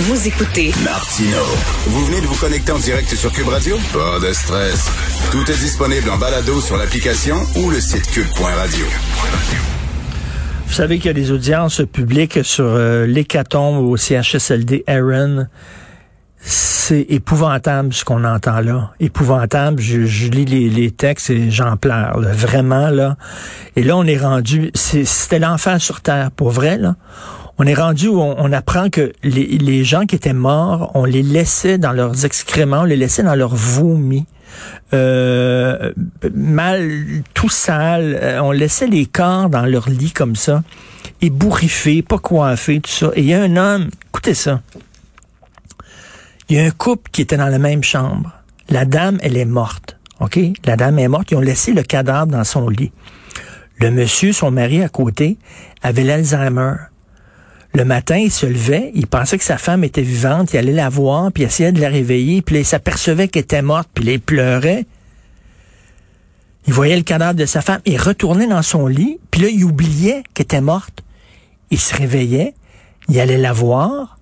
Vous écoutez Martino. Vous venez de vous connecter en direct sur Cube Radio? Pas de stress. Tout est disponible en balado sur l'application ou le site cube.radio. Vous savez qu'il y a des audiences publiques sur euh, l'hécatombe au CHSLD Aaron. C'est épouvantable ce qu'on entend là. Épouvantable. Je, je lis les, les, textes et j'en pleure. là. Vraiment, là. Et là, on est rendu... c'est- C'était l'enfer sur Terre, pour vrai, là. On est rendu où on, apprend que les, les gens qui étaient morts, on les laissait dans leurs excréments, on les laissait dans leurs vomis. Euh, mal, tout sale. Euh, on laissait les corps dans leur lit comme ça, ébouriffés, pas coiffés, tout ça. Et il y a un homme, écoutez ça. Il y a un couple qui était dans la même chambre. La dame, elle est morte. OK? La dame est morte. Ils ont laissé le cadavre dans son lit. Le monsieur, son mari à côté, avait l'Alzheimer. Le matin, il se levait, il pensait que sa femme était vivante, il allait la voir, puis il essayait de la réveiller, puis là, il s'apercevait qu'elle était morte, puis là, il pleurait. Il voyait le cadavre de sa femme, il retournait dans son lit, puis là, il oubliait qu'elle était morte. Il se réveillait, il allait la voir,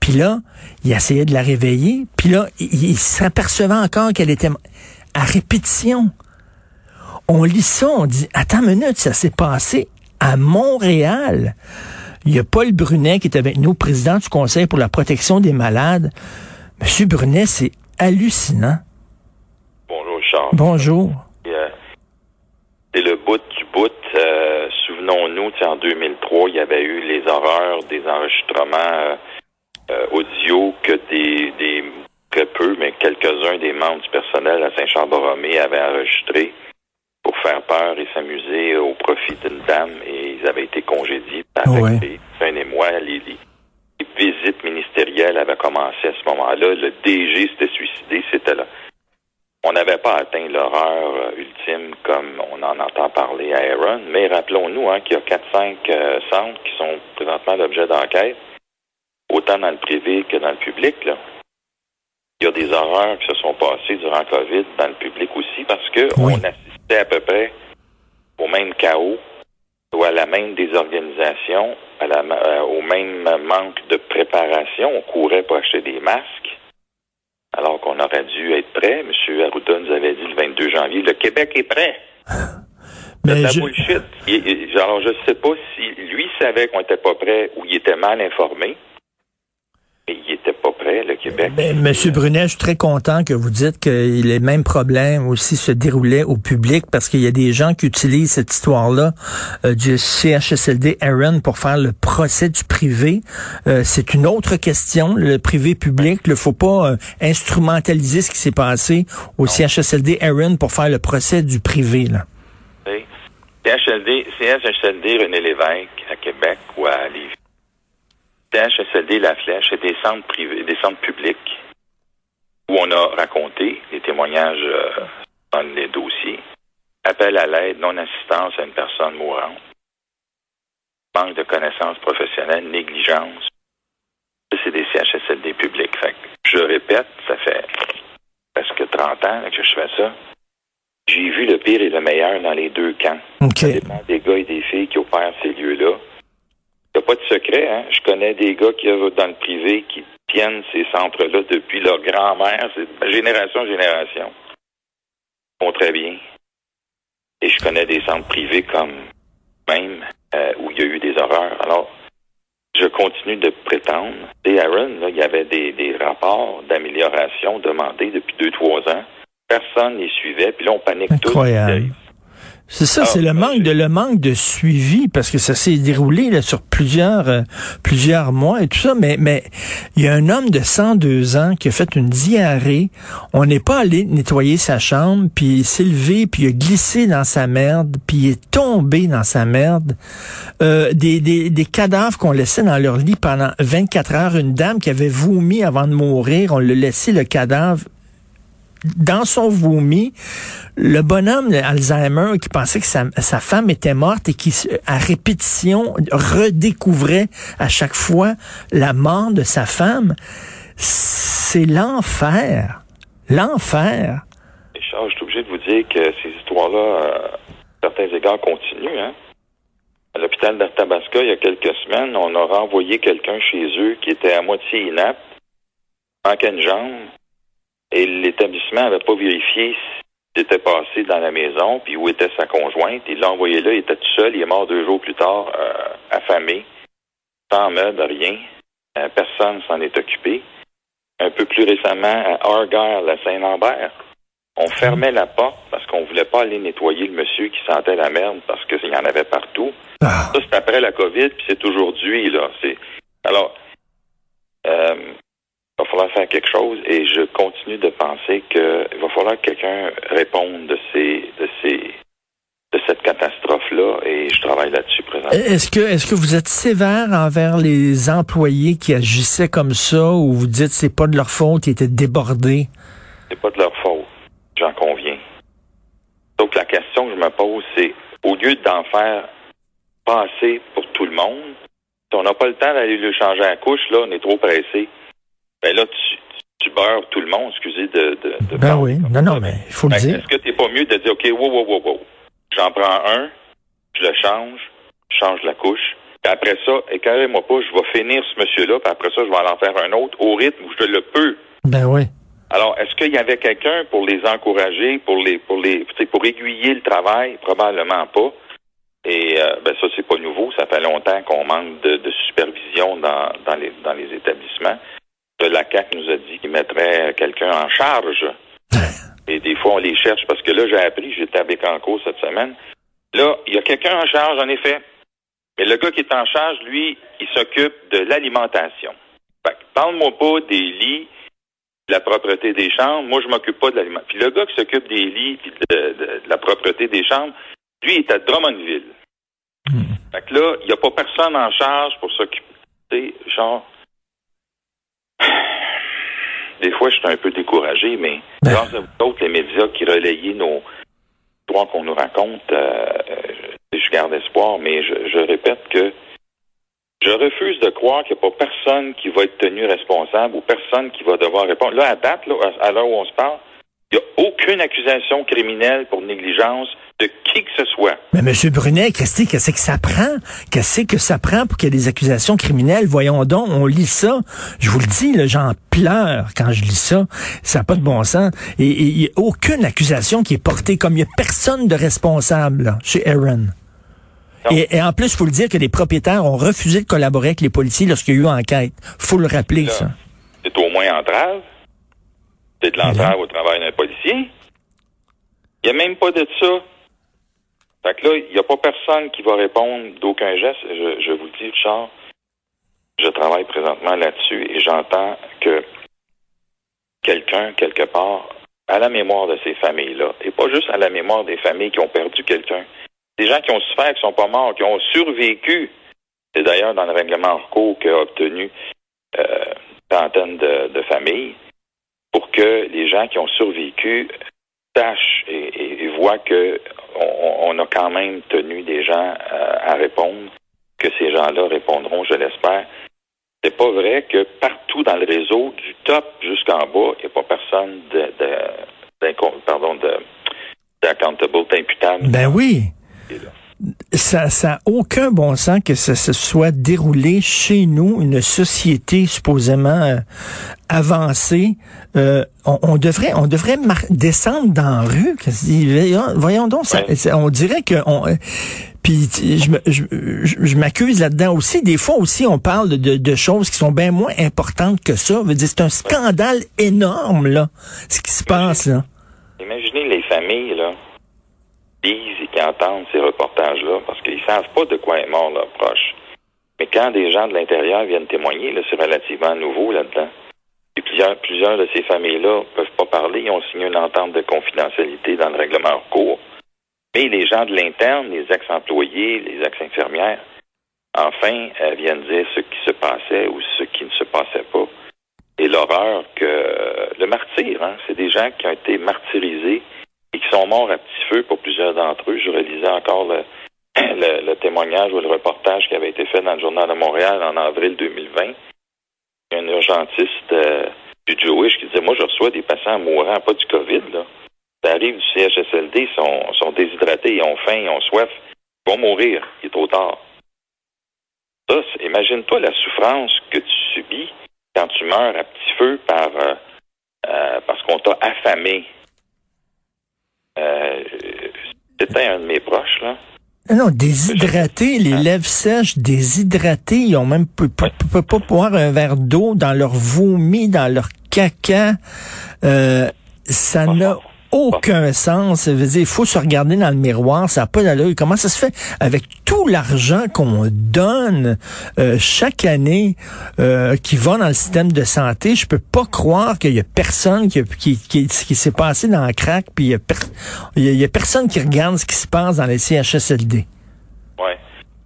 puis là, il essayait de la réveiller, puis là, il, s'apercevait encore qu'elle était. À répétition. On lit ça, on dit, attends une minute, ça s'est passé à Montréal. Il y a Paul Brunet qui est avec nous, président du Conseil pour la protection des malades. Monsieur Brunet, c'est hallucinant. Bonjour, Charles. Bonjour. Euh, C'est le bout du bout. Euh, Souvenons-nous, en 2003, il y avait eu les horreurs des enregistrements euh, audio que des, des très peu, mais quelques-uns des membres du personnel à Saint-Jean-Borromée avaient enregistré pour faire peur et s'amuser au profit d'une dame et ils avaient été congédiés. Avec Ouais. les fin mois, les, les- les visites ministérielles avaient commencé à ce moment-là. Le DG s'était suicidé, c'était là. On n'avait pas atteint l'horreur euh, ultime comme on en entend parler à Aaron, mais rappelons-nous hein, qu'il y a 4-5 euh, centres qui sont présentement l'objet d'enquête, autant dans le privé que dans le public. Là. Il y a des horreurs qui se sont passées durant COVID dans le public aussi parce que Oui. on assistait à peu près au même chaos ou à la même désorganisation, à la, ma- euh, au même manque de préparation. On courait pour acheter des masques alors qu'on aurait dû être prêt. M. Arruda nous avait dit le 22 janvier, le Québec est prêt. C'est Mais la je- bullshit. Il- il- alors, je ne sais pas si lui savait qu'on n'était pas prêt ou il était mal informé. Prêt, le Québec. Ben, Monsieur Brunet, je suis très content que vous dites que les mêmes problèmes aussi se déroulaient au public parce qu'il y a des gens qui utilisent cette histoire-là euh, du CHSLD Aaron pour faire le procès du privé. Euh, c'est une autre question, le privé-public. Il ne faut pas euh, instrumentaliser ce qui s'est passé au CHSLD Aaron pour faire le procès du privé. Là. CHSLD, CHSLD René Lévesque à Québec ou à Lévis. CHSLD La Flèche, c'est des centres privés, des centres publics où on a raconté les témoignages euh, dans les dossiers. Appel à l'aide, non-assistance à une personne mourante. Manque de connaissances professionnelles, négligence. C'est des CHSLD publics. Fait que, je répète, ça fait presque 30 ans que je fais ça. J'ai vu le pire et le meilleur dans les deux camps. OK. Ça dépend des gars et des filles qui opèrent ces lieux-là. Il n'y a pas de secret, hein? Je connais des gars qui œuvrent dans le privé qui tiennent ces centres-là depuis leur grand-mère, c'est génération en génération. Ils très bien. Et je connais des centres privés comme même euh, où il y a eu des horreurs. Alors, je continue de prétendre. Et Aaron, là, il y avait des, rapports d'amélioration demandés depuis deux, trois ans. Personne n'y suivait, puis là, on panique tous. C'est ça, Ah, c'est le ben, manque de le manque de suivi parce que ça s'est déroulé là, sur plusieurs euh, plusieurs mois et tout ça. Mais mais il y a un homme de 102 ans qui a fait une diarrhée. On n'est pas allé nettoyer sa chambre, puis il s'est levé, puis il a glissé dans sa merde, puis il est tombé dans sa merde. Euh, des, des, des cadavres qu'on laissait dans leur lit pendant 24 heures. Une dame qui avait vomi avant de mourir, on l'a laissé le cadavre dans son vomi, le bonhomme Alzheimer qui pensait que sa, femme était morte et qui, à répétition, redécouvrait à chaque fois la mort de sa femme, c'est l'enfer. L'enfer. Richard, je suis obligé de vous dire que ces histoires-là, euh, certains égards, continuent. Hein? À l'hôpital d'Arthabasca, il y a quelques semaines, on a renvoyé quelqu'un chez eux qui était à moitié inapte, manquait une jambe, et l'établissement n'avait pas vérifié ce qui était passé dans la maison, puis où était sa conjointe. Il l'a envoyé là, il était tout seul, il est mort deux jours plus tard, euh, affamé, sans meuble, rien. Euh, personne s'en est occupé. Un peu plus récemment, à Argyle, à Saint-Lambert, on fermait la porte parce qu'on voulait pas aller nettoyer le monsieur qui sentait la merde parce qu'il y en avait partout. Ah. Ça, c'est après la COVID, puis c'est aujourd'hui, là. C'est... Alors, euh, il va falloir faire quelque chose et je continue de penser qu'il va falloir que quelqu'un réponde de ces, de ces, de cette catastrophe-là et je travaille là-dessus présentement. Est-ce que, est-ce que vous êtes sévère envers les employés qui agissaient comme ça ou vous dites c'est pas de leur faute, ils étaient débordés? C'est pas de leur faute, j'en conviens. Donc la question que je me pose, c'est au lieu d'en faire passer pour tout le monde, si on n'a pas le temps d'aller lui changer la couche, là, on est trop pressé. Ben là, tu, tu beurres tout le monde, excusez de. de, de Ben oui, non, non, mais il faut le dire. Est-ce que t'es pas mieux de dire, OK, wow, wow, wow, wow, j'en prends un, je le change, je change la couche, puis après ça, éclairez-moi pas, je vais finir ce monsieur-là, puis après ça, je vais en faire un autre au rythme où je le peux. Ben oui. Alors, est-ce qu'il y avait quelqu'un pour les encourager, pour les, pour les, pour aiguiller le travail? Probablement pas. Et euh, ben ça, c'est pas nouveau. Ça fait longtemps qu'on manque de, de supervision dans, dans, les, dans les établissements. De la CAC nous a dit qu'il mettrait quelqu'un en charge. Et des fois, on les cherche parce que là, j'ai appris, j'étais à Bécancourt cette semaine. Là, il y a quelqu'un en charge, en effet. Mais le gars qui est en charge, lui, il s'occupe de l'alimentation. Fait que parle-moi pas des lits, de la propreté des chambres. Moi, je m'occupe pas de l'alimentation. Puis le gars qui s'occupe des lits de, de- de la propreté des chambres, lui, il est à Drummondville. Fait que là, il n'y a pas personne en charge pour s'occuper. Genre, des fois, je suis un peu découragé, mais Ben. grâce à vous autres, les médias qui relayaient nos histoires qu'on nous raconte, euh, euh, je garde espoir, mais je, je répète que je refuse de croire qu'il n'y a pas personne qui va être tenu responsable ou personne qui va devoir répondre. Là, à date, là, à l'heure où on se parle, il n'y a aucune accusation criminelle pour négligence de qui que ce soit. Mais M. Brunet, qu'est-ce que ça prend? Qu'est-ce que ça prend pour qu'il y ait des accusations criminelles? Voyons donc, on lit ça. Je vous le dis, j'en pleure quand je lis ça. Ça n'a pas de bon sens. Et il n'y a aucune accusation qui est portée, comme il n'y a personne de responsable là, chez Aaron. Et, et en plus, il faut le dire que les propriétaires ont refusé de collaborer avec les policiers lorsqu'il y a eu enquête. faut le rappeler, Là, ça. C'est au moins entrave. C'est de l'entrave au travail d'un policier. Il n'y a même pas de ça. Fait que là, il n'y a pas personne qui va répondre d'aucun geste. Je, vous le dis, Richard, je travaille présentement là-dessus et j'entends que quelqu'un, quelque part, à la mémoire de ces familles-là, et pas juste à la mémoire des familles qui ont perdu quelqu'un, des gens qui ont souffert, qui sont pas morts, qui ont survécu. C'est d'ailleurs dans le règlement en cours qu'a obtenu euh, de, de familles pour que les gens qui ont survécu sachent et, et- voient que on, on a quand même tenu des gens euh, à répondre, que ces gens-là répondront, je l'espère. C'est pas vrai que partout dans le réseau, du top jusqu'en bas, il n'y a pas personne de, de pardon de d'accountable, d'imputable. Ben oui. Ça ça a aucun bon sens que ça se soit déroulé chez nous, une société supposément euh, avancée. Euh, on, on devrait on devrait mar- descendre dans la rue. Voyons donc, ça- Ouais. ça- on dirait que on, euh, puis je, je, je, je m'accuse là-dedans aussi. Des fois aussi, on parle de, de choses qui sont bien moins importantes que ça. C'est un scandale énorme là, ce qui se passe là. Imaginez les familles, là, et qui entendent ces reportages-là, parce qu'ils savent pas de quoi est mort leur proche. Mais quand des gens de l'intérieur viennent témoigner, c'est relativement nouveau là-dedans. Plusieurs, plusieurs de ces familles-là peuvent pas parler, ils ont signé une entente de confidentialité dans le règlement en cours. Mais les gens de l'interne, les ex-employés, les ex-infirmières, enfin, viennent dire ce qui se passait ou ce qui ne se passait pas. Et l'horreur que le martyr, hein, c'est des gens qui ont été martyrisés à petit feu pour plusieurs d'entre eux. Je relisais encore le, témoignage ou le reportage qui avait été fait dans le Journal de Montréal en avril 2020. Il y a un urgentiste euh, du Jewish qui disait Moi, je reçois des patients mourants, pas du COVID. Ça arrive du CHSLD, ils sont, déshydratés, ils ont faim, ils ont soif, ils vont mourir. Il est trop tard. Ça, imagine-toi la souffrance que tu subis quand tu meurs à petit feu euh, euh, parce qu'on t'a affamé. Euh, C'était un de mes proches, là. Non, déshydratés, les lèvres sèches, déshydratés, ils ont même peu, peu- peu- pas boire un verre d'eau dans leur vomi, dans leur caca. Euh, ça n'a aucun sens. Il faut se regarder dans le miroir, ça n'a pas d'allure. Comment ça se fait? Avec tout l'argent qu'on donne euh, chaque année euh, qui va dans le système de santé? Je peux pas croire qu'il y a personne qui, qui, qui, qui s'est passé dans la craque, puis il y, a per- il y a- il y a personne qui regarde ce qui se passe dans les CHSLD. Ouais.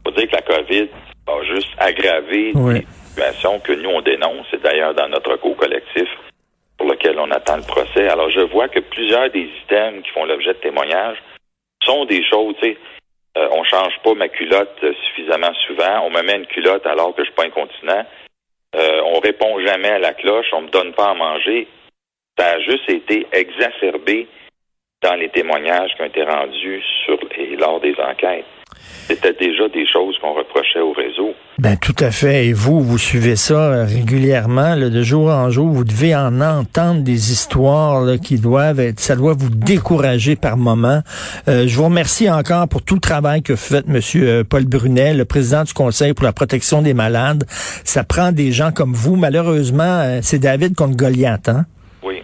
Faut dire que la COVID a juste aggravé Ouais. des situations que nous, on dénonce. C'est d'ailleurs dans notre cours collectif lequel on attend le procès. Alors, je vois que plusieurs des items qui font l'objet de témoignages sont des choses, tu sais, euh, on change pas ma culotte suffisamment souvent, on me met une culotte alors que je suis pas incontinent, euh, on répond jamais à la cloche, on me donne pas à manger. Ça a juste été exacerbé dans les témoignages qui ont été rendus lors des enquêtes. C'était déjà des choses qu'on reprochait au réseau. Ben tout à fait. Et vous, vous suivez ça euh, régulièrement, là, de jour en jour. Vous devez en entendre des histoires là, qui doivent être, ça doit vous décourager par moment. Euh, je vous remercie encore pour tout le travail que fait Monsieur euh, Paul Brunet, le président du Conseil pour la protection des malades. Ça prend des gens comme vous. Malheureusement, euh, c'est David contre Goliath. Hein? Oui.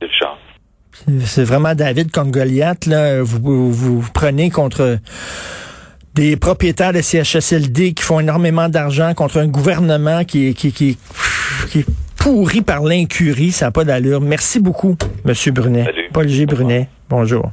C'est le chant. C'est vraiment David contre Goliath. Là. Vous, vous, vous prenez contre des propriétaires de CHSLD qui font énormément d'argent contre un gouvernement qui, est- qui, qui, qui est pourri par l'incurie. Ça n'a pas d'allure. Merci beaucoup, Monsieur Brunet. Salut. Paul G. Brunet. Bonjour.